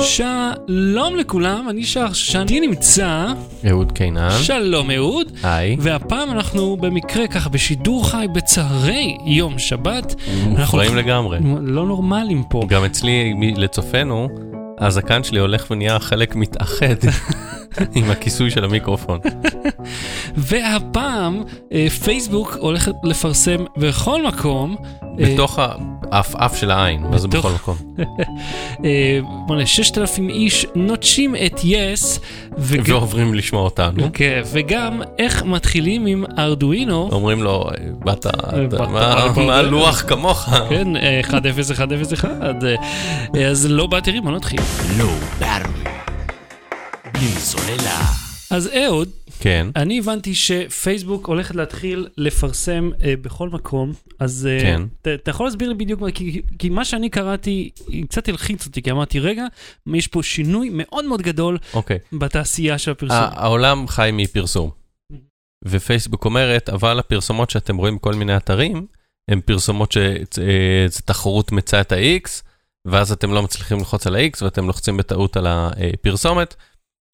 שלום לכולם, אני שר שאני נמצא, אהוד קינן. שלום אהוד, היי. והפעם אנחנו במקרה ככה בשידור חי בצהרי יום שבת. מופרעים לגמרי. לא נורמלים פה. גם אצלי, לצופינו, הזקן שלי הולך ונהיה חלק מתאחד עם הכיסוי של המיקרופון. והפעם אה, פייסבוק הולכת לפרסם בכל מקום, אה, בתוך העפעף של העין, מה זה בכל מקום? אה, בוא'נה, 6,000 איש נוטשים את יס, ועוברים לשמוע אותנו. כן, וגם איך מתחילים עם ארדואינו. אומרים לו, באת, אתה- באת, מה- באת, מה באת." הלוח כמוך? כן, אה, 1-0-1-0-1, אה, אז לא באטרים, בוא נתחיל. לא בארווי. בלי סוללה. אז אהוד, כן, אני הבנתי שפייסבוק הולכת להתחיל לפרסם אה, בכל מקום, אז אה, כן. ת- אתה יכול להסביר לי בדיוק, מה- כי, כי מה שאני קראתי קצת הלחיץ אותי, כי אמרתי, רגע, יש פה שינוי מאוד מאוד גדול אוקיי. בתעשייה של הפרסום. העולם חי מפרסום. ופייסבוק אומרת, אבל הפרסומות שאתם רואים בכל מיני אתרים, הן פרסומות שזה תחרות מצאה את ה-X, ואז אתם לא מצליחים ללחוץ על ה-X ואתם לוחצים בטעות על הפרסומת,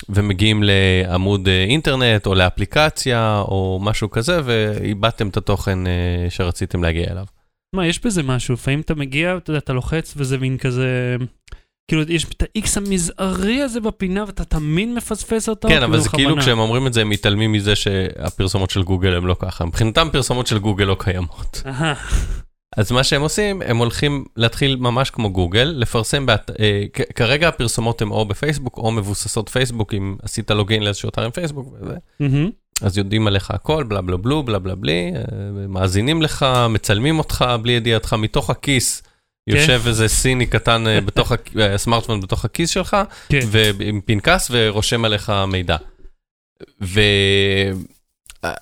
ומגיעים לעמוד אה, אינטרנט או לאפליקציה או משהו כזה, ואיבדתם את התוכן אה, שרציתם להגיע אליו. מה, יש בזה משהו, לפעמים אתה מגיע, אתה יודע, אתה לוחץ וזה מין כזה... כאילו, יש את ה-X המזערי הזה בפינה ואתה תמיד מפספס אותו. כן, אבל זה כאילו בכוונה. כשהם אומרים את זה, הם מתעלמים מזה שהפרסומות של גוגל הם לא ככה. מבחינתם פרסומות של גוגל לא קיימות. אז מה שהם עושים, הם הולכים להתחיל ממש כמו גוגל, לפרסם, באת, אה, כרגע הפרסומות הן או בפייסבוק או מבוססות פייסבוק, אם עשית לוגין לאיזשהו אתר עם פייסבוק וזה, מהמם. אז יודעים עליך הכל, בלה בלה בלו, בלה בלה בלי, אה, מאזינים לך, מצלמים אותך בלי ידיעתך, מתוך הכיס. כן. יושב איזה סיני קטן אה, בתוך אה, הסמארטפון בתוך הכיס שלך, כן. ועם פנקס ורושם עליך מידע. ו...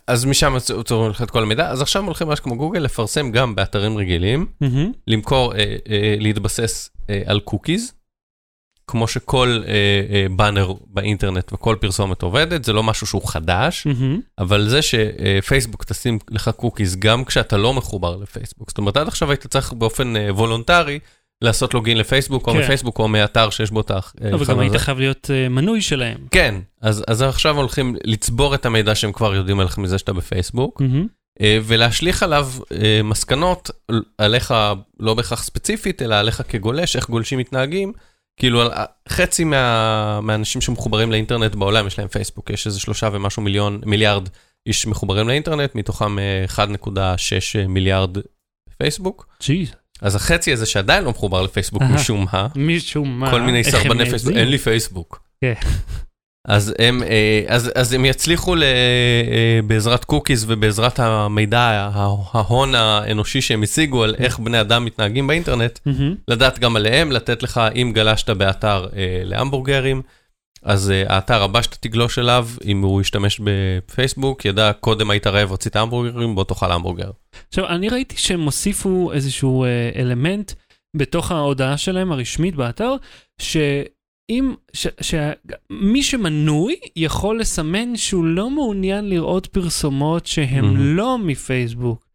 אז משם צוברים לך את כל המידע, אז עכשיו הולכים ממש כמו גוגל לפרסם גם באתרים רגילים, מהמם. למכור, אה, אה, להתבסס אה, על קוקיז, כמו שכל אה, אה, באנר באינטרנט וכל פרסומת עובדת, זה לא משהו שהוא חדש, מהמם. אבל זה שפייסבוק תשים לך קוקיז גם כשאתה לא מחובר לפייסבוק, זאת אומרת עד עכשיו היית צריך באופן אה, וולונטרי לעשות login לפייסבוק או כן. מפייסבוק או מאתר שיש בו את ה... אה, אבל גם היית הזה. חייב להיות אה, מנוי שלהם. כן, אז, אז עכשיו הולכים לצבור את המידע שהם כבר יודעים עליך מזה שאתה בפייסבוק. אה, ולהשליך עליו אה, מסקנות עליך, לא בהכרח ספציפית, אלא עליך כגולש, איך גולשים מתנהגים. כאילו על- חצי מה, מהאנשים שמחוברים לאינטרנט בעולם יש להם פייסבוק, יש איזה שלושה ומשהו מיליון, מיליארד איש מחוברים לאינטרנט, מתוכם אה, 1.6 מיליארד פייסבוק. jeez. אז החצי הזה שעדיין לא מחובר לפייסבוק. משום מה, משום מה. כל מיני סרבני פייסבוק? אין לי פייסבוק. כן. אז הם, אה, אז, אז הם יצליחו ל, אה, בעזרת קוקיז ובעזרת המידע, ההון האנושי שהם השיגו על איך בני אדם מתנהגים באינטרנט, מהמם. לדעת גם עליהם, לתת לך, אם גלשת באתר אה, להמבורגרים, אז אה, האתר הבא שאתה תגלוש אליו, אם הוא ישתמש בפייסבוק, ידע קודם היית רעב, רצית המבורגרים, בוא תאכל המבורגר. עכשיו, אני ראיתי שהם הוסיפו איזשהו אה, אלמנט בתוך ההודעה שלהם הרשמית באתר, שאם, ש, שמי שמנוי יכול לסמן שהוא לא מעוניין לראות פרסומות שהן מהמם. לא מפייסבוק.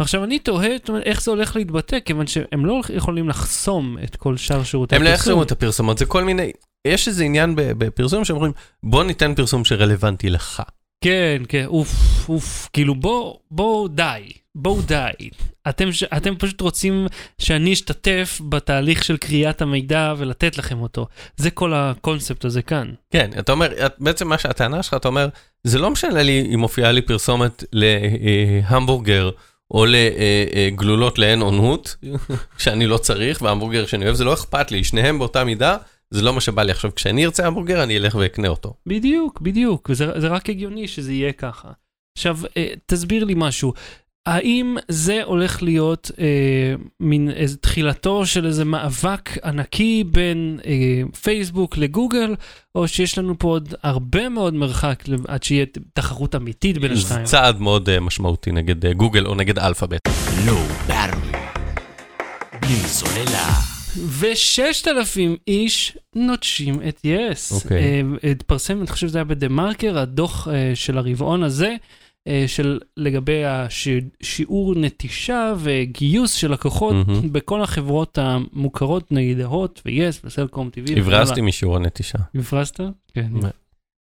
עכשיו, אני תוהה איך זה הולך להתבטא, כיוון שהם לא יכולים לחסום את כל שאר שירותי הם לא הפרסום. יחזרו את הפרסומות, זה כל מיני, יש איזה עניין בפרסום שאומרים, בוא ניתן פרסום שרלוונטי לך. כן, כן, אוף, אוף, כאילו בוא, בוא די, בואו די. אתם, אתם פשוט רוצים שאני אשתתף בתהליך של קריאת המידע ולתת לכם אותו. זה כל הקונספט הזה כאן. כן, אתה אומר, את- בעצם מה שהטענה שלך, אתה אומר, זה לא משנה לי אם מופיעה לי פרסומת להמבורגר או לגלולות לאין אונות, שאני לא צריך, והמבורגר שאני אוהב, זה לא אכפת לי, שניהם באותה מידה, זה לא מה שבא לי. עכשיו, כשאני ארצה המבורגר, אני אלך ואקנה אותו. בדיוק, בדיוק, וזה זה רק הגיוני שזה יהיה ככה. עכשיו, אה, תסביר לי משהו. האם זה הולך להיות אה, מין איזה תחילתו של איזה מאבק ענקי בין אה, פייסבוק לגוגל, או שיש לנו פה עוד הרבה מאוד מרחק עד שיהיה תחרות אמיתית בין זה השתיים? צעד מאוד אה, משמעותי נגד אה, גוגל או נגד אלפאבית. לא בארווי. בלי סוללה. וששת אלפים איש נוטשים את יס. אוקיי. אה, התפרסם, אני חושב שזה היה בדה מרקר, הדוח אה, של הרבעון הזה, אה, של לגבי השיעור נטישה וגיוס של לקוחות מהמם. בכל החברות המוכרות, נגיד הוט ויס וסלקום TV. הברזתי משיעור הנטישה. הברזת? כן.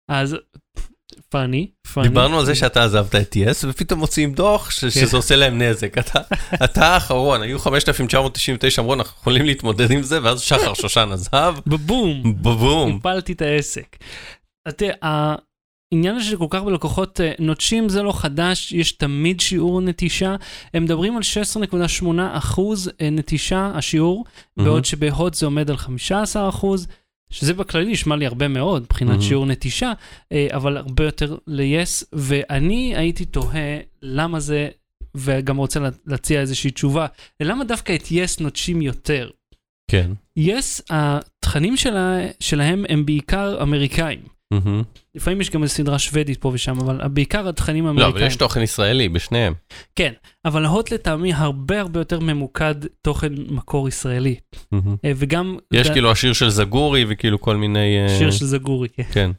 אז פאני, פאני. דיברנו על זה שאתה עזבת את יס, ופתאום מוציאים דוח ש- שזה עושה להם נזק. אתה- אתה האחרון, היו 5,999, אמרו, אנחנו יכולים להתמודד עם זה, ואז שחר שושן עזב, בבום. בבום. הפלתי את העסק. אז תראה, העניין הזה שכל כך הרבה לקוחות אה, נוטשים זה לא חדש, יש תמיד שיעור נטישה. הם מדברים על 16.8 אחוז אה, נטישה, השיעור, מהמם. בעוד שבהוט זה עומד על 15 אחוז. שזה בכללי נשמע לי הרבה מאוד מבחינת מהמם. שיעור נטישה, אה, אבל הרבה יותר ל-yes, ואני הייתי תוהה למה זה, וגם רוצה לה- להציע איזושהי תשובה, למה דווקא את yes נוטשים יותר? כן. yes, התכנים שלה, שלהם הם בעיקר אמריקאים. לפעמים יש גם איזו סדרה שוודית פה ושם, אבל בעיקר התכנים לא, האמריקאים. אבל יש תוכן ישראלי בשניהם. כן, אבל הוט לטעמי הרבה הרבה יותר ממוקד תוכן מקור ישראלי. אה, וגם... יש כאילו השיר של זגורי וכאילו כל מיני... אה, שיר של זגורי, כן. כן.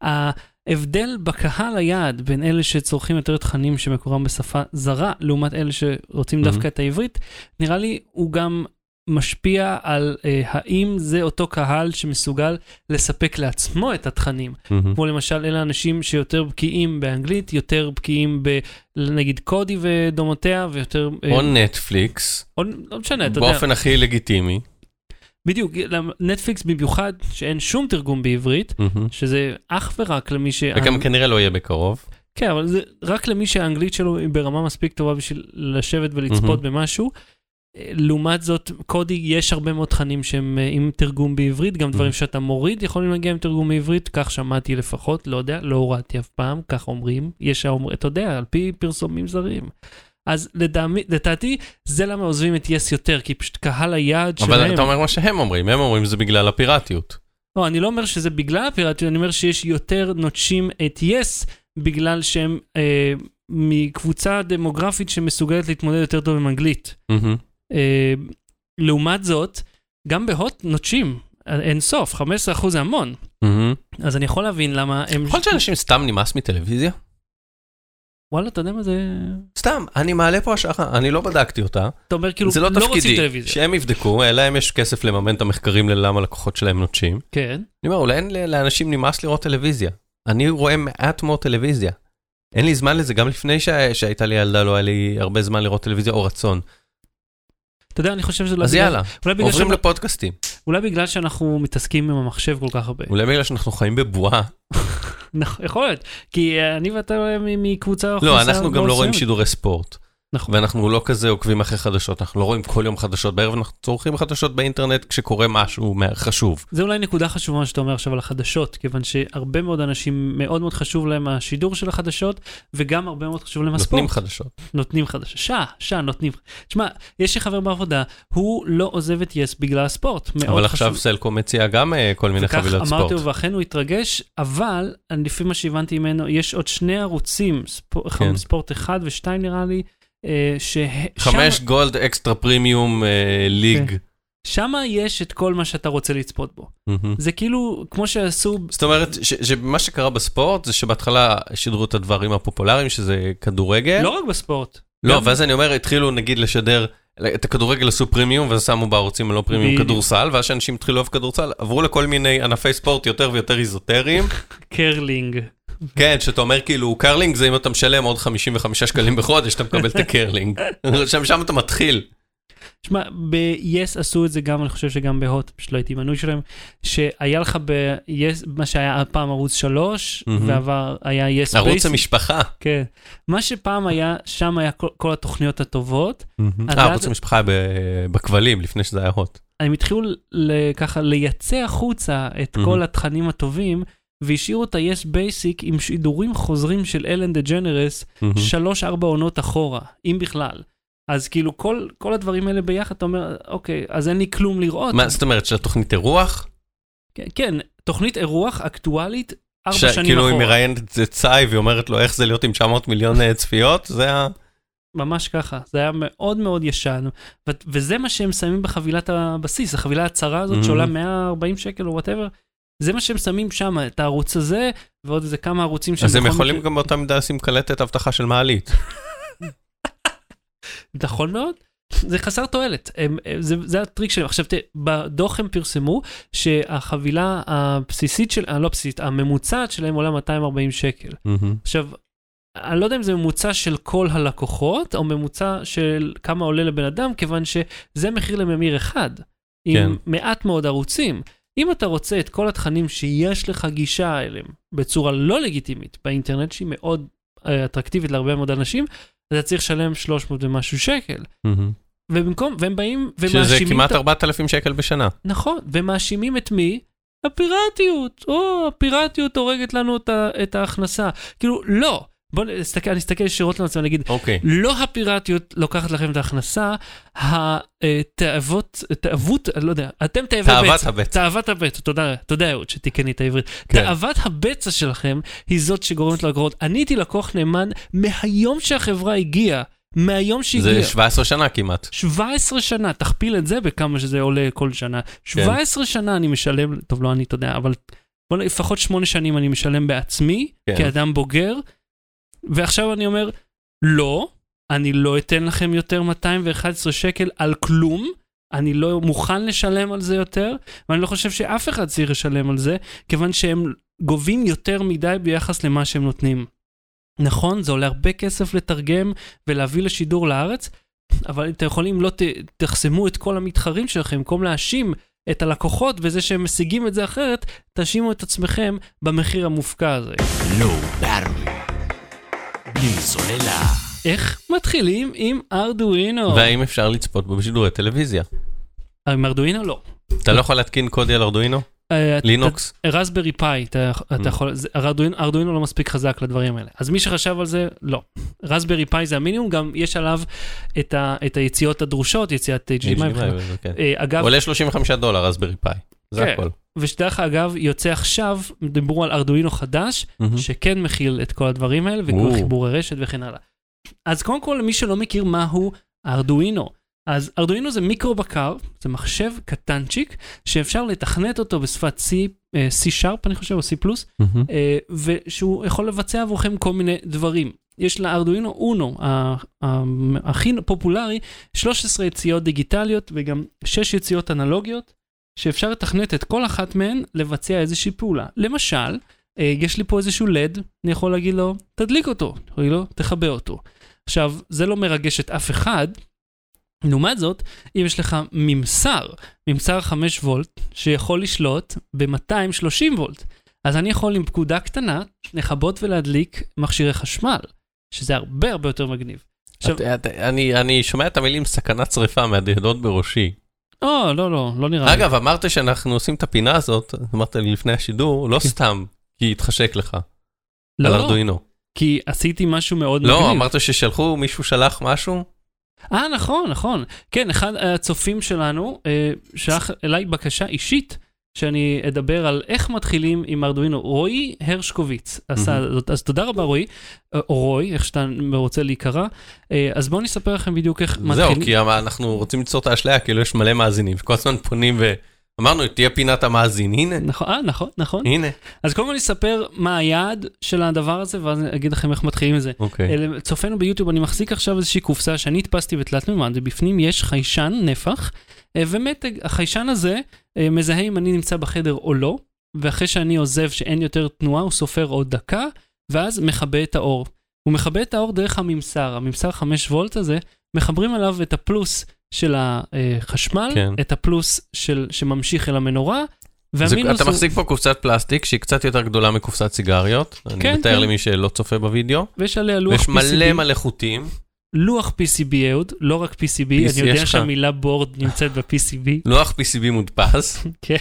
ההבדל בקהל היעד בין אלה שצורכים יותר תכנים שמקורם בשפה זרה, לעומת אלה שרוצים. דווקא את העברית, נראה לי הוא גם משפיע על אה, האם זה אותו קהל שמסוגל לספק לעצמו את התכנים. מהמם. כמו למשל אלה אנשים שיותר בקיאים באנגלית, יותר בקיאים ב... נגיד קודי ודומותיה, ויותר... אה, או נטפליקס, או, לא משנה, אתה יודע. באופן הכי לגיטימי. בדיוק, נטפליקס במיוחד, שאין שום תרגום בעברית, מהמם. שזה אך ורק למי ש... וגם כנראה לא יהיה בקרוב. כן, אבל זה רק למי שהאנגלית שלו היא ברמה מספיק טובה בשביל לשבת ולצפות במשהו. לעומת זאת, קודי, יש הרבה מאוד תכנים שהם אה, עם תרגום בעברית, גם דברים שאתה מוריד יכולים להגיע עם תרגום בעברית, כך שמעתי לפחות, לא יודע, לא הורדתי אף פעם, כך אומרים. יש האומרים, אתה יודע, על פי פרסומים זרים. אז לדעמי- לדעתי, זה למה עוזבים את יס יותר, כי פשוט קהל היעד שלהם... אבל אתה אומר מה שהם אומרים, הם אומרים זה בגלל הפיראטיות. לא, אני לא אומר שזה בגלל הפיראטיות, אני אומר שיש יותר נוטשים את יס, בגלל שהם אה, מקבוצה דמוגרפית שמסוגלת להתמודד יותר טוב עם אנגלית. מהמם. אה, לעומת זאת, גם בהוט נוטשים, אה, אין סוף, 15% זה המון. מהמם. אז אני יכול להבין למה הם... יכול להיות שאנשים סתם נמאס מטלוויזיה? וואלה, אתה יודע מה זה... סתם, אני מעלה פה השערה, אני לא בדקתי אותה. אתה אומר כאילו, זה לא לא רוצים תפקידי, טלוויזיה. שהם יבדקו, אה, להם יש כסף לממן את המחקרים ללמה לקוחות שלהם נוטשים. כן. אני אומר, אולי אין לאנשים נמאס לראות טלוויזיה. אני רואה מעט מאוד טלוויזיה. אין לי זמן לזה, גם לפני שה- שהייתה לי ילדה לא היה לי הרבה זמן לראות טלוויזיה או רצון. אתה יודע, אני חושב שזה לא... אז יאללה, בגלל, עוברים לפודקאסטים. אולי בגלל שאנחנו מתעסקים עם המחשב כל כך הרבה. אולי בגלל שאנחנו חיים בבועה. נכון, יכול להיות. כי אני ואתה מקבוצה... לא, אנחנו גם לא רואים. שידורי ספורט. נכון. ואנחנו לא כזה עוקבים אחרי חדשות, אנחנו לא רואים כל יום חדשות בערב, אנחנו צורכים חדשות באינטרנט כשקורה משהו חשוב. זה אולי נקודה חשובה שאתה אומר עכשיו על החדשות, כיוון שהרבה מאוד אנשים מאוד מאוד חשוב להם השידור של החדשות, וגם הרבה מאוד חשוב להם הספורט. נותנים חדשות. נותנים חדשות. שעה, שעה נותנים. תשמע, יש לי חבר בעבודה, הוא לא עוזב את יס בגלל הספורט. אבל חשוב. עכשיו סלקום מציע גם אה, כל מיני וכך חבילות אמרתי ספורט. לו, ואכן הוא התרגש, אבל לפי מה שהבנתי ממנו, יש עוד שני ערוצים, ספור, כן. ספורט אחד ושתיים נראה לי, חמש גולד אקסטרה פרימיום אה, ליג. שמה יש את כל מה שאתה רוצה לצפות בו. מהמם. זה כאילו, כמו שעשו זאת אומרת, ש- שמה שקרה בספורט זה שבהתחלה שידרו את הדברים הפופולריים, שזה כדורגל. לא רק בספורט. לא, גם- ואז אני אומר, התחילו נגיד לשדר, את הכדורגל עשו פרימיום, ואז שמו בערוצים הלא פרימיום. כדורסל, ואז שאנשים התחילו לאהוב כדורסל, עברו לכל מיני ענפי ספורט יותר ויותר איזוטריים. קרלינג. כן, שאתה אומר כאילו, קרלינג זה אם אתה משלם עוד 55 שקלים בחודש, אתה מקבל את הקרלינג. שם שם אתה מתחיל. שמע, ב-yes עשו את זה גם, אני חושב שגם בהוט, פשוט לא הייתי מנוי שלהם, שהיה לך ב-yes, מה שהיה פעם ערוץ 3, מהמם. ועבר, היה yes ערוץ basic. המשפחה. כן. מה שפעם היה, שם היה כל, כל התוכניות הטובות, אז אה, ערוץ המשפחה בכבלים, לפני שזה היה הוט. הם התחילו ככה לייצא החוצה את מהמם. כל התכנים הטובים, והשאירו את ה-yes basic עם שידורים חוזרים של אלן דה ג'נרס, שלוש ארבע עונות אחורה, אם בכלל. אז כאילו כל, כל הדברים האלה ביחד, אתה אומר, אוקיי, אז אין לי כלום לראות. מה זאת אומרת, של התוכנית אירוח? כן, כן, תוכנית אירוח אקטואלית, ארבע ש- שנים כאילו היא אחורה. מראיינת את PSY והיא אומרת לו איך זה להיות עם 900 מיליון אה, צפיות, זה ה... ממש ככה, זה היה מאוד מאוד ישן, ו- וזה מה שהם שמים בחבילת הבסיס, החבילה הצרה הזאת Mhm. שעולה 140 שקל או whatever, זה מה שהם שמים שם, את הערוץ הזה, ועוד איזה כמה ערוצים שהם אז הם יכולים מקרה- גם באותה מידה לשים קלטת אבטחה של מעלית. נכון מאוד. זה חסר תועלת, הם, הם, זה, זה הטריק שלהם. עכשיו תראה, בדוח הם פרסמו שהחבילה הבסיסית של, אה, לא בסיסית, הממוצעת שלהם עולה 240 שקל. מהמם. עכשיו, אני לא יודע אם זה ממוצע של כל הלקוחות, או ממוצע של כמה עולה לבן אדם, כיוון שזה מחיר לממיר אחד, עם כן. מעט מאוד ערוצים. אם אתה רוצה את כל התכנים שיש לך גישה אליהם בצורה לא לגיטימית באינטרנט, שהיא מאוד אה, אטרקטיבית להרבה מאוד אנשים, אתה צריך לשלם 300 ומשהו שקל. ובמקום, והם באים שזה ומאשימים... כמעט את ה- 4,000 שקל בשנה. נכון, ומאשימים את מי? הפיראטיות. או, הפיראטיות הורגת לנו את ההכנסה. כאילו, לא. בוא נסתכל, נסתכל ישירות לעצמנו, נגיד, אוקיי. לא הפיראטיות לוקחת לכם את ההכנסה, התאוות, תאוות, אני לא יודע, אתם תאבי תאוות בצע. הבצע. תאוות הבצע, תודה, תודה אהוד שתיקני את העברית. כן. תאוות הבצע שלכם היא זאת שגורמת לאגרות. אני הייתי לקוח נאמן מהיום שהחברה הגיעה, מהיום שהגיעה. זה 17 שנה כמעט. 17 שנה, תכפיל את זה בכמה שזה עולה כל שנה. כן. 17 שנה אני משלם, טוב לא אני, אתה יודע, אבל בוא לפחות 8 שנים אני משלם בעצמי, כן. כאדם בוגר, ועכשיו אני אומר, לא, אני לא אתן לכם יותר 211 שקל על כלום, אני לא מוכן לשלם על זה יותר, ואני לא חושב שאף אחד צריך לשלם על זה, כיוון שהם גובים יותר מדי ביחס למה שהם נותנים. נכון, זה עולה הרבה כסף לתרגם ולהביא לשידור לארץ, אבל אתם יכולים, לא ת, תחסמו את כל המתחרים שלכם, במקום להאשים את הלקוחות בזה שהם משיגים את זה אחרת, תאשימו את עצמכם במחיר המופקע הזה. Low Battery. בלי סוללה. איך מתחילים עם ארדואינו? והאם אפשר לצפות בו בשידורי טלוויזיה? עם ארדואינו לא. אתה לא יכול להתקין קודי על ארדואינו? אה, לינוקס? רסברי פאי, אתה, Mm. יכול, ארדואינו, לא מספיק חזק לדברים האלה. אז מי שחשב על זה, לא. רסברי פאי זה המינימום, גם יש עליו את, היציאות הדרושות, יציאת HDMI. אה, אגב, עולה 35 דולר רסברי פאי. זה כן. הכל. ושדרך אגב, יוצא עכשיו, דיברו על ארדואינו חדש, מהמם. שכן מכיל את כל הדברים האלה, וכל. חיבורי רשת וכן הלאה. אז קודם כל, למי שלא מכיר מהו ארדואינו, אז ארדואינו זה מיקרו בקר, זה מחשב קטנצ'יק, שאפשר לתכנת אותו בשפת C, אה, C-Sharp אני חושב, או C+, מהמם. אה, ושהוא יכול לבצע עבורכם כל מיני דברים. יש לארדואינו אונו, הכי פופולרי, 13 יציאות דיגיטליות וגם 6 יציאות אנלוגיות, שאפשר לתכנת את כל אחת מהן לבצע איזושהי פעולה. למשל, אה, יש לי פה איזשהו לד, אני יכול להגיד לו, תדליק אותו, להגיד לו, תכבה אותו. עכשיו, זה לא מרגש את אף אחד. לעומת זאת, אם יש לך ממסר, ממסר 5 וולט, שיכול לשלוט ב-230 וולט, אז אני יכול עם פקודה קטנה לכבות ולהדליק מכשירי חשמל, שזה הרבה הרבה יותר מגניב. עכשיו, את- את- אני אני שומע את המילים סכנת שריפה מהדהדות בראשי. או, לא, לא, לא נראה לי. אגב, אמרת שאנחנו עושים את הפינה הזאת, אמרת לי לפני השידור, לא כן. סתם, כי התחשק לך, לא, על לא, ארדואינו. כי עשיתי משהו מאוד מגניב. לא, אמרת ששלחו, מישהו שלח משהו? אה, נכון, נכון. כן, אחד הצופים שלנו אה, שלח אליי בקשה אישית שאני אדבר על איך מתחילים עם ארדואינו. רועי הרשקוביץ עשה. זאת, אז תודה רבה רועי, אה, או רוי, איך שאתה רוצה להיקרא. אה, אז בואו נספר לכם בדיוק איך זהו, מתחילים. כי אמ- אנחנו רוצים ליצור את האשליה, כאילו יש מלא מאזינים, וכל הזמן פונים ואמרנו, תהיה פינת המאזין, הנה, נכון, אה, נכון, נכון. הנה. אז קודם כל נספר מה היעד של הדבר הזה, ואז אני אגיד לכם איך מתחילים עם זה. אוקיי. אלה- צופינו ביוטיוב, אני מחזיק עכשיו איזושהי קופסה שאני הדפסתי בתלת מימד, ובפנים יש חיישן נפח אה, ומתג. החיישן הזה אה, מזהה אם אני נמצא בחדר או לא, ואחרי שאני עוזב שאין יותר תנועה, הוא סופר עוד דקה, ואז מכבה את האור. הוא מכבה את האור דרך הממסר, הממסר 5 וולט הזה, מחברים עליו את הפלוס של החשמל, כן. את הפלוס של, שממשיך אל המנורה, זה- והמינוס אתה הוא... מחזיק פה קופסת פלסטיק שהיא קצת יותר גדולה מקופסת סיגריות, אני כן, מתאר כן. למי שלא צופה בווידאו, ויש עליה לוח ויש PCB. מלא מלא חוטים, לוח PCB אהוד, לא רק PCB, אני יש יודע. שהמילה board נמצאת ב-PCB, לוח PCB מודפס, כן.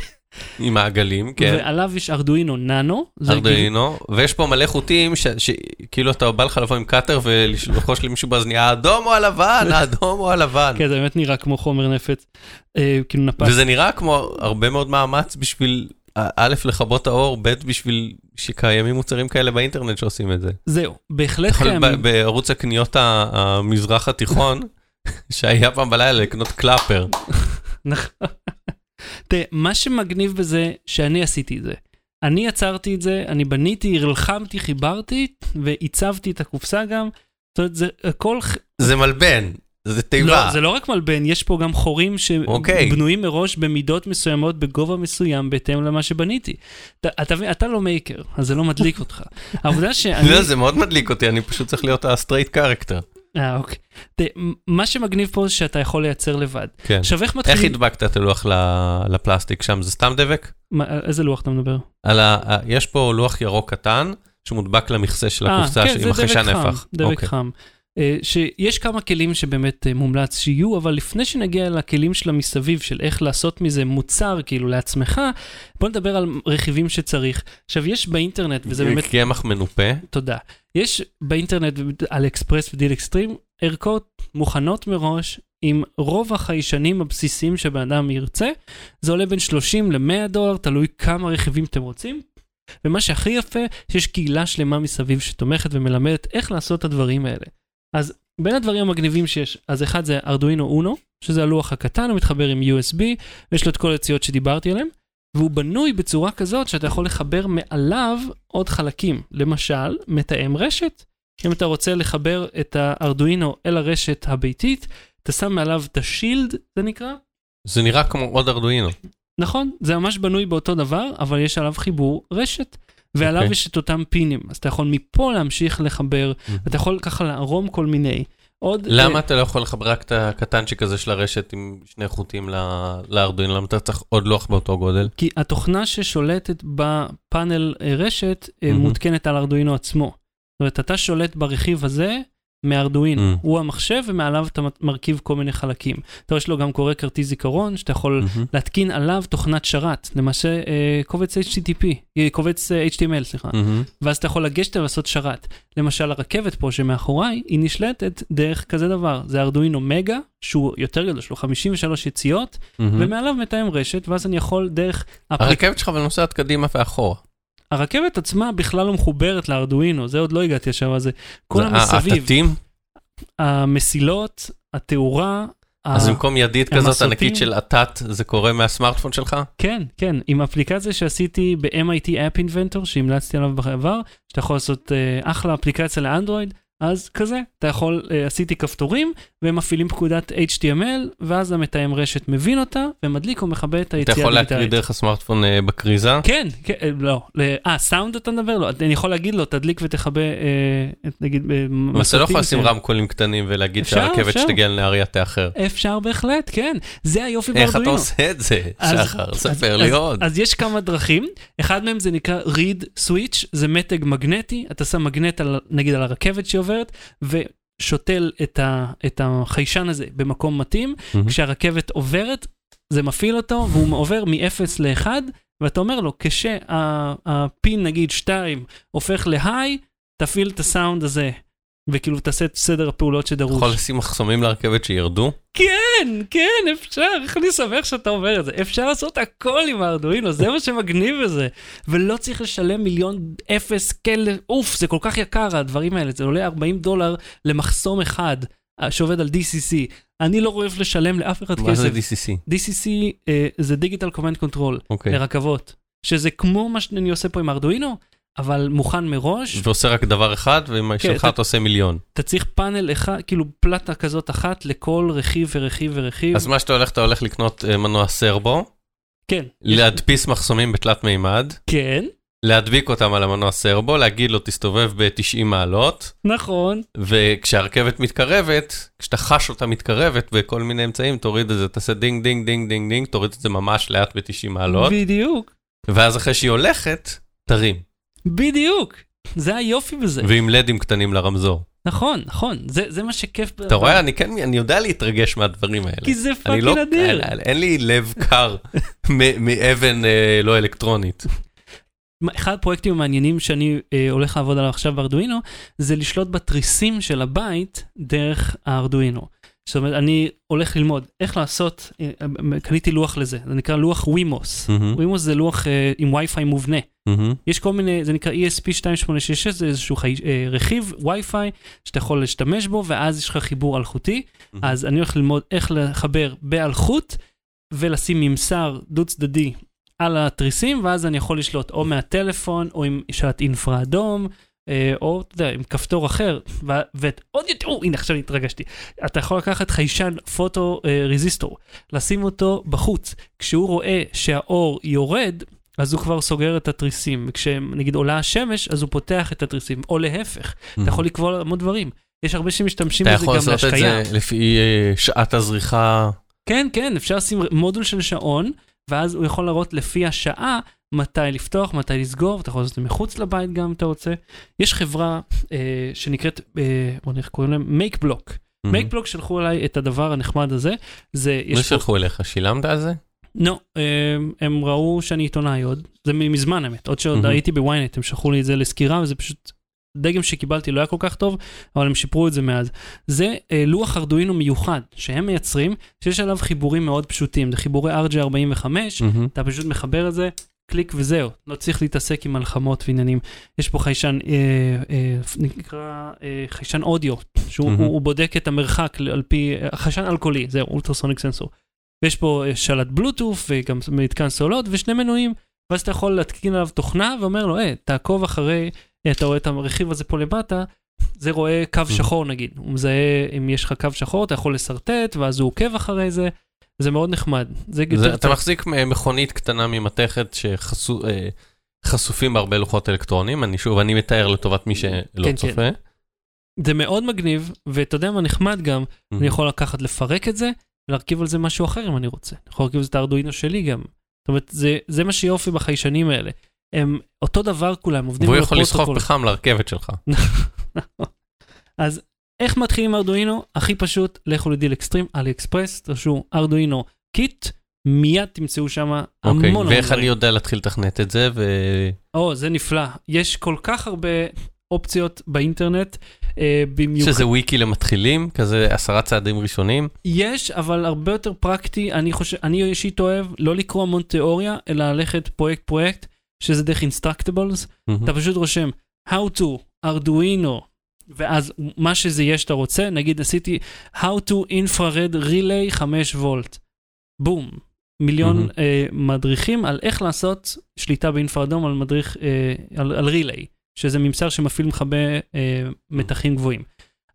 עם מעגלים, כן, ועליו יש ארדואינו ננו, זה ארדואינו, ויש פה מלא חוטים שכאילו אתה בא לך לבוא עם cutter וללחוש למישהו באזנייה, האדום או הלבן, האדום או הלבן. כן, זה באמת נראה כמו חומר נפץ, אה, כאילו נפץ. וזה נראה כמו הרבה מאוד מאמץ בשביל, א', לכבות האור, ב', בשביל שקיימים מוצרים כאלה באינטרנט שעושים את זה. זהו, בהחלט קיימים. ב- בערוץ הקניות המזרח התיכון, שהיה פעם בלילה לקנות קלאפר. נכון. תראה, מה שמגניב בזה, שאני עשיתי את זה, אני יצרתי את זה, אני בניתי, הלחמתי, חיברתי, ועיצבתי את הקופסה גם. זאת אומרת, זה הכל... זה מלבן, זה תיבה. לא, זה לא רק מלבן, יש פה גם חורים אוקיי. שבנויים מראש במידות מסוימות בגובה מסוים בהתאם למה שבניתי. אתה, אתה, אתה לא maker, אז זה לא מדליק אותך. העובדה שאני... לא, זה מאוד מדליק אותי, אני פשוט צריך להיות ה straight character. אה, אוקיי. תראה, מה שמגניב פה זה שאתה יכול לייצר לבד. כן. עכשיו איך איך מתחילים... הדבקת את הלוח לפלסטיק שם? זה סתם דבק? מה, איזה לוח אתה מדבר? על ה... יש פה לוח ירוק קטן, שמודבק למכסה של אה, הקופסה כן, עם זה החיישן דבק חם. דבק אוקיי. חם. אה, שיש כמה כלים שבאמת אה, מומלץ שיהיו, אבל לפני שנגיע לכלים של המסביב, של איך לעשות מזה מוצר כאילו לעצמך, בוא נדבר על רכיבים שצריך. עכשיו, יש באינטרנט, וזה באמת, קמח מנופה. תודה, יש באינטרנט על אקספרס ודיל אקסטרים ערכות מוכנות מראש. עם רוב החיישנים הבסיסיים שבן אדם ירצה, זה עולה בין 30 ל-100 דולר, תלוי כמה רכיבים אתם רוצים. ומה שהכי יפה, שיש קהילה שלמה מסביב שתומכת ומלמדת איך לעשות את הדברים האלה. אז בין הדברים המגניבים שיש, אז אחד זה ארדואינו אונו, שזה הלוח הקטן, הוא מתחבר עם USB, ויש לו את כל היציאות שדיברתי עליהן, והוא בנוי בצורה כזאת שאתה יכול לחבר מעליו עוד חלקים. למשל, מתאם רשת. אם אתה רוצה לחבר את הארדואינו אל הרשת הביתית, אתה שם מעליו את השילד, זה נקרא, זה נראה כמו עוד ארדואינו. נכון, זה ממש בנוי באותו דבר, אבל יש עליו חיבור רשת, ועליו אוקיי. יש את אותם פינים, אז אתה יכול מפה להמשיך לחבר, אתה יכול ככה לערום כל מיני. עוד... למה אה, אתה לא יכול לחבר רק את הקטנצ'יק הזה של הרשת עם שני חוטים ל- לארדואינו? למה אתה צריך עוד לוח באותו גודל? כי התוכנה ששולטת בפאנל אה, רשת אה, מהמם. מותקנת על ארדואינו עצמו. זאת אומרת, אתה שולט ברכיב הזה מארדואינו, Mm. הוא המחשב ומעליו אתה מרכיב כל מיני חלקים. אתה רואה יש לו גם קורא כרטיס זיכרון, שאתה יכול מהמם. להתקין עליו תוכנת שרת, למעשה אה, קובץ HTTP, אה, קובץ אה, HTML, סליחה. מהמם. ואז אתה יכול לגשת ולעשות שרת. למשל הרכבת פה שמאחוריי, היא נשלטת דרך כזה דבר, זה ארדואינו מגה, שהוא יותר גדול, יש לו 53 יציאות, מהמם. ומעליו מתאם רשת, ואז אני יכול דרך... אפליק... הרכבת שלך אבל נוסעת קדימה ואחורה. הרכבת עצמה בכלל לא מחוברת לארדואינו, זה עוד לא הגעתי לשם, זה כל זה- המסביב, העטטים? המסילות, התאורה, אז במקום ידית כזאת? ענקית של עטת, זה קורה מהסמארטפון שלך? כן, כן, עם אפליקציה שעשיתי ב-MIT App Inventor, שהמלצתי עליו בעבר, שאתה יכול לעשות אה, אחלה אפליקציה לאנדרואיד, אז כזה, אתה יכול, אה, עשיתי כפתורים, והם מפעילים פקודת HTML, ואז המתאם רשת מבין אותה, ומדליק או מכבה את אתה היציאה יכול להקריא הדיגיטלית. דרך הסמארטפון אה, בכריזה? כן, כן, אה, לא, אה, סאונד אתה מדבר? לא, אני יכול להגיד לו, תדליק ותכבה, נגיד, אבל אתה לא יכול לשים. רמקולים קטנים ולהגיד שהרכבת. שתגיע לנהריה תאחר. אפשר בהחלט, כן, זה היופי איך אתה בארדואינו. עושה את זה, שחר? ספר לי עוד. אז יש כמה דרכים, אחד מהם זה נקרא read switch, זה מתג מגנטי, אתה שם מגנט נגיד על הרכבת שעוברת, ושותל את, ה, את החיישן הזה במקום מתאים, מהמם. כשהרכבת עוברת, זה מפעיל אותו, והוא עובר מ-0 ל-1, ואתה אומר לו, כשהפין נגיד 2 הופך ל-high, תפעיל את הסאונד הזה, וכאילו תעשה את סדר הפעולות שדרוש. יכול לשים מחסומים לרכבת שירדו? כן, כן, אפשר, איך אני שמח שאתה אומר את זה. אפשר לעשות הכל עם הארדואינו, זה מה שמגניב בזה. ולא צריך לשלם מיליון אפס כן, אוף, זה כל כך יקר הדברים האלה, זה עולה 40 דולר למחסום אחד אה, שעובד על DCC. אני לא אוהב לשלם לאף אחד מה זה כסף. DCC? DCC אה, זה digital command control אוקיי. לרכבות, שזה כמו מה שאני עושה פה עם ארדואינו, אבל מוכן מראש. ועושה רק דבר אחד, ועם כן, שלך אתה- עושה מיליון. אתה צריך פאנל אחד, כאילו פלטה כזאת אחת לכל רכיב ורכיב ורכיב. אז מה שאתה הולך, אתה הולך לקנות אה, מנוע סרבו, כן. להדפיס מחסומים בתלת מימד, כן, להדביק אותם על המנוע סרבו, להגיד לו תסתובב ב-90 מעלות, נכון. וכשהרכבת מתקרבת, כשאתה חש אותה מתקרבת בכל מיני אמצעים, תוריד את זה, תעשה דינג דינג דינג דינג דינג, תוריד את זה ממש לאט ב-90 מעלות, בדיוק, ואז אחרי שהיא הולכת, תרים. בדיוק. זה היופי בזה. ועם לדים קטנים לרמזור. נכון, נכון. זה, זה מה שכיף. אתה רואה, אני כן, אני יודע להתרגש מהדברים האלה. כי זה fucking לא, אדיר. אין, אין לי לב קר מאבן אה, לא אלקטרונית. אחד הפרויקטים המעניינים שאני אה, הולך לעבוד עליו עכשיו בארדואינו, זה לשלוט בתריסים של הבית דרך הארדואינו. זאת אומרת, אני הולך ללמוד איך לעשות, אה, קניתי לוח לזה, זה נקרא לוח ווימוס. ווימוס זה לוח אה, עם וי-פיי מובנה. מהמם. יש כל מיני, זה נקרא E ESP2866, זה איזשהו חי, אה, רכיב וי-פיי שאתה יכול להשתמש בו, ואז יש לך חיבור אלחוטי. אז אני הולך ללמוד איך לחבר באלחוט ולשים ממסר דו צדדי על התריסים, ואז אני יכול לשלוט או מהטלפון, או עם שלט אינפרה אדום, או אתה יודע, עם כפתור אחר, ו- ועוד יותר, הנה עכשיו התרגשתי. אתה יכול לקחת חיישן פוטו אה, רזיסטור, לשים אותו בחוץ. כשהוא רואה שהאור יורד, אז הוא כבר סוגר את התריסים. וכשנגיד עולה השמש, אז הוא פותח את התריסים, או להפך. אתה יכול לקבוע המון דברים. יש הרבה שמשתמשים אתה בזה יכול גם לעשות את להשקיה. זה לפי אה, שעת הזריחה. כן, כן, אפשר לשים מודול של שעון, ואז הוא יכול להראות לפי השעה מתי לפתוח, מתי לסגור, ואתה יכול לעשות את זה מחוץ לבית גם אם אתה רוצה. יש חברה אה, שנקראת, אה, בוא נראה איך קוראים להם, מייק בלוק. מייק בלוק שלחו אליי את הדבר הנחמד הזה. זה, מי יש פה, שלחו אליך? שילמת על זה? לא, אה, הם ראו שאני עיתונאי עוד, זה מזמן האמת, עוד שעוד מהמם. הייתי בוויינט, הם שלחו לי את זה לסקירה, וזה פשוט, דגם שקיבלתי לא היה כל כך טוב, אבל הם שיפרו את זה מאז. זה אה, לוח ארדואינו מיוחד שהם מייצרים, שיש עליו חיבורים מאוד פשוטים, זה חיבורי RJ45, מהמם. אתה פשוט מחבר את זה, קליק וזהו, לא צריך להתעסק עם מלחמות ועניינים. יש פה חיישן, אה, אה, נקרא אה, חיישן אודיו, שהוא מהמם. הוא, הוא בודק את המרחק על פי, חיישן אלכוהולי, זהו, אולטרסוניק סנסור. ויש פה אה, שלט בלוטוף וגם מתקן סוללות ושני מנועים, ואז אתה יכול להתקין עליו תוכנה ואומר לו, אה, תעקוב אחרי, אה, אתה רואה את הרכיב הזה פה למטה, זה רואה קו שחור נגיד, הוא מזהה אם יש לך קו שחור, אתה יכול לשרטט, ואז הוא עוקב אחרי זה, זה מאוד נחמד. זה זה- אתה. מחזיק מ- מכונית קטנה ממתכת שחשופים בהרבה לוחות אלקטרונים, אני שוב, אני מתאר לטובת מי שלא כן, צופה. זה מאוד מגניב, ואתה יודע מה נחמד גם, Mhm. אני יכול לקחת, לפרק את זה, ולהרכיב על זה משהו אחר אם אני רוצה. אני יכול להרכיב את הארדואינו שלי גם. זאת אומרת, זה, זה מה שיופי בחיישנים האלה. הם אותו דבר כולם, עובדים והוא על יכול לסחוב. פחם לרכבת שלך. אז איך מתחילים ארדואינו? הכי פשוט, לכו ל DealExtreme, AliExpress, תרשמו ארדואינו kit, מיד תמצאו שם המון אוקיי, המון ואיך דברים. אני יודע להתחיל לתכנת את זה, ו... או, זה נפלא. יש כל כך הרבה אופציות באינטרנט, אה, במיוחד. שזה וויקי למתחילים, כזה עשרה צעדים ראשונים. יש, אבל הרבה יותר פרקטי, אני חושב, אני אישית אוהב לא לקרוא המון תיאוריה, אלא ללכת פרויקט פרויקט, שזה דרך Instructables, אתה פשוט רושם How to, Arduino, ואז מה שזה יהיה שאתה רוצה, נגיד עשיתי How to infrared relay 5 וולט, בום, מיליון מהמם. אה, מדריכים על איך לעשות שליטה באינפרדום על מדריך, אה, על, על relay, שזה ממסר שמפעיל מכבה אה, מתחים גבוהים.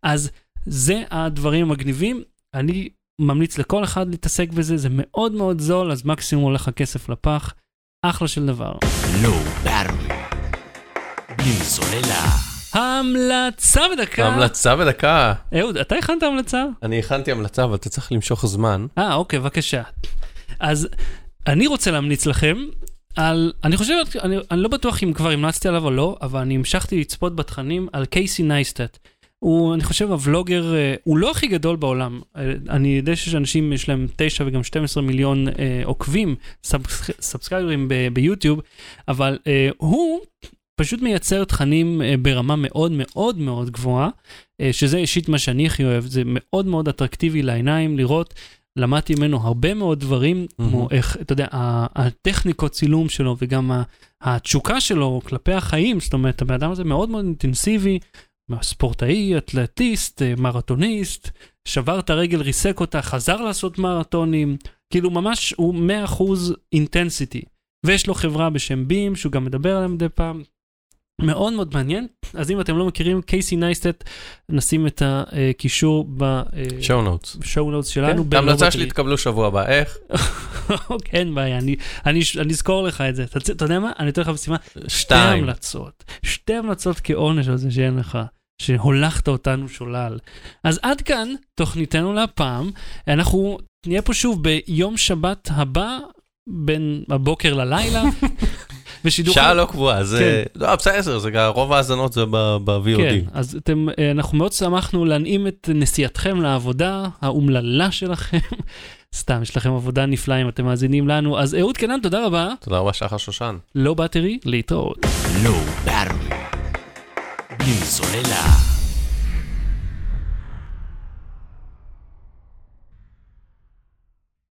אז זה הדברים המגניבים, אני ממליץ לכל אחד להתעסק בזה, זה מאוד מאוד זול, אז מקסימום הולך הכסף לפח, אחלה של דבר. לואו. בלי סוללה. המלצה בדקה. המלצה בדקה. אהוד, אתה הכנת המלצה? אני הכנתי המלצה, אבל אתה צריך למשוך זמן. אה, אוקיי, בבקשה. אז אני רוצה להמליץ לכם על, אני חושב, אני, אני לא בטוח אם כבר המלצתי עליו או לא, אבל אני המשכתי לצפות בתכנים על קייסי נייסטט. הוא, אני חושב, הוולוגר, אה, הוא לא הכי גדול בעולם. אה, אני יודע שיש אנשים, יש להם 9 וגם 12 מיליון אה, עוקבים, סאבס- סאבסקייברים ביוטיוב, אבל אה, הוא פשוט מייצר תכנים אה, ברמה מאוד מאוד מאוד גבוהה, אה, שזה אישית מה שאני הכי אוהב, זה מאוד מאוד אטרקטיבי לעיניים לראות. למדתי ממנו הרבה מאוד דברים, כמו איך, אתה יודע, הטכניקות צילום שלו וגם התשוקה שלו כלפי החיים, זאת אומרת, הבן אדם הזה מאוד מאוד אינטנסיבי, ספורטאי, אתלטיסט, אה, מרתוניסט, שבר את הרגל, ריסק אותה, חזר לעשות מרתונים, כאילו ממש הוא 100% intensity. ויש לו חברה בשם בים, שהוא גם מדבר עליה מדי פעם. מאוד מאוד מעניין, אז אם אתם לא מכירים, קייסי נייסטט, נשים את הקישור show notes. ב show notes שלנו. כן, ההמלצה. שלי תקבלו שבוע הבא, איך? אוקיי, אין בעיה, אני, אזכור לך את זה. אתה, יודע מה? אני אתן לך משימה. שתי. המלצות. שתי המלצות כעונש על זה שאין לך. שהולכת אותנו שולל. אז עד כאן תוכניתנו להפעם. אנחנו נהיה פה שוב ביום שבת הבא, בין הבוקר ללילה. בשידור... שעה לא קבועה, זה... לא, בסדר, זה גם רוב ההאזנות זה ב-VOD. כן, אז אתם, אה, אנחנו מאוד שמחנו להנעים את נסיעתכם לעבודה האומללה שלכם. סתם, יש לכם עבודה נפלאה אם אתם מאזינים לנו. אז אהוד קנן, תודה רבה. תודה רבה, שחר שושן. לא באטרי, להתראות. לואו בארווי. בלי סוללה.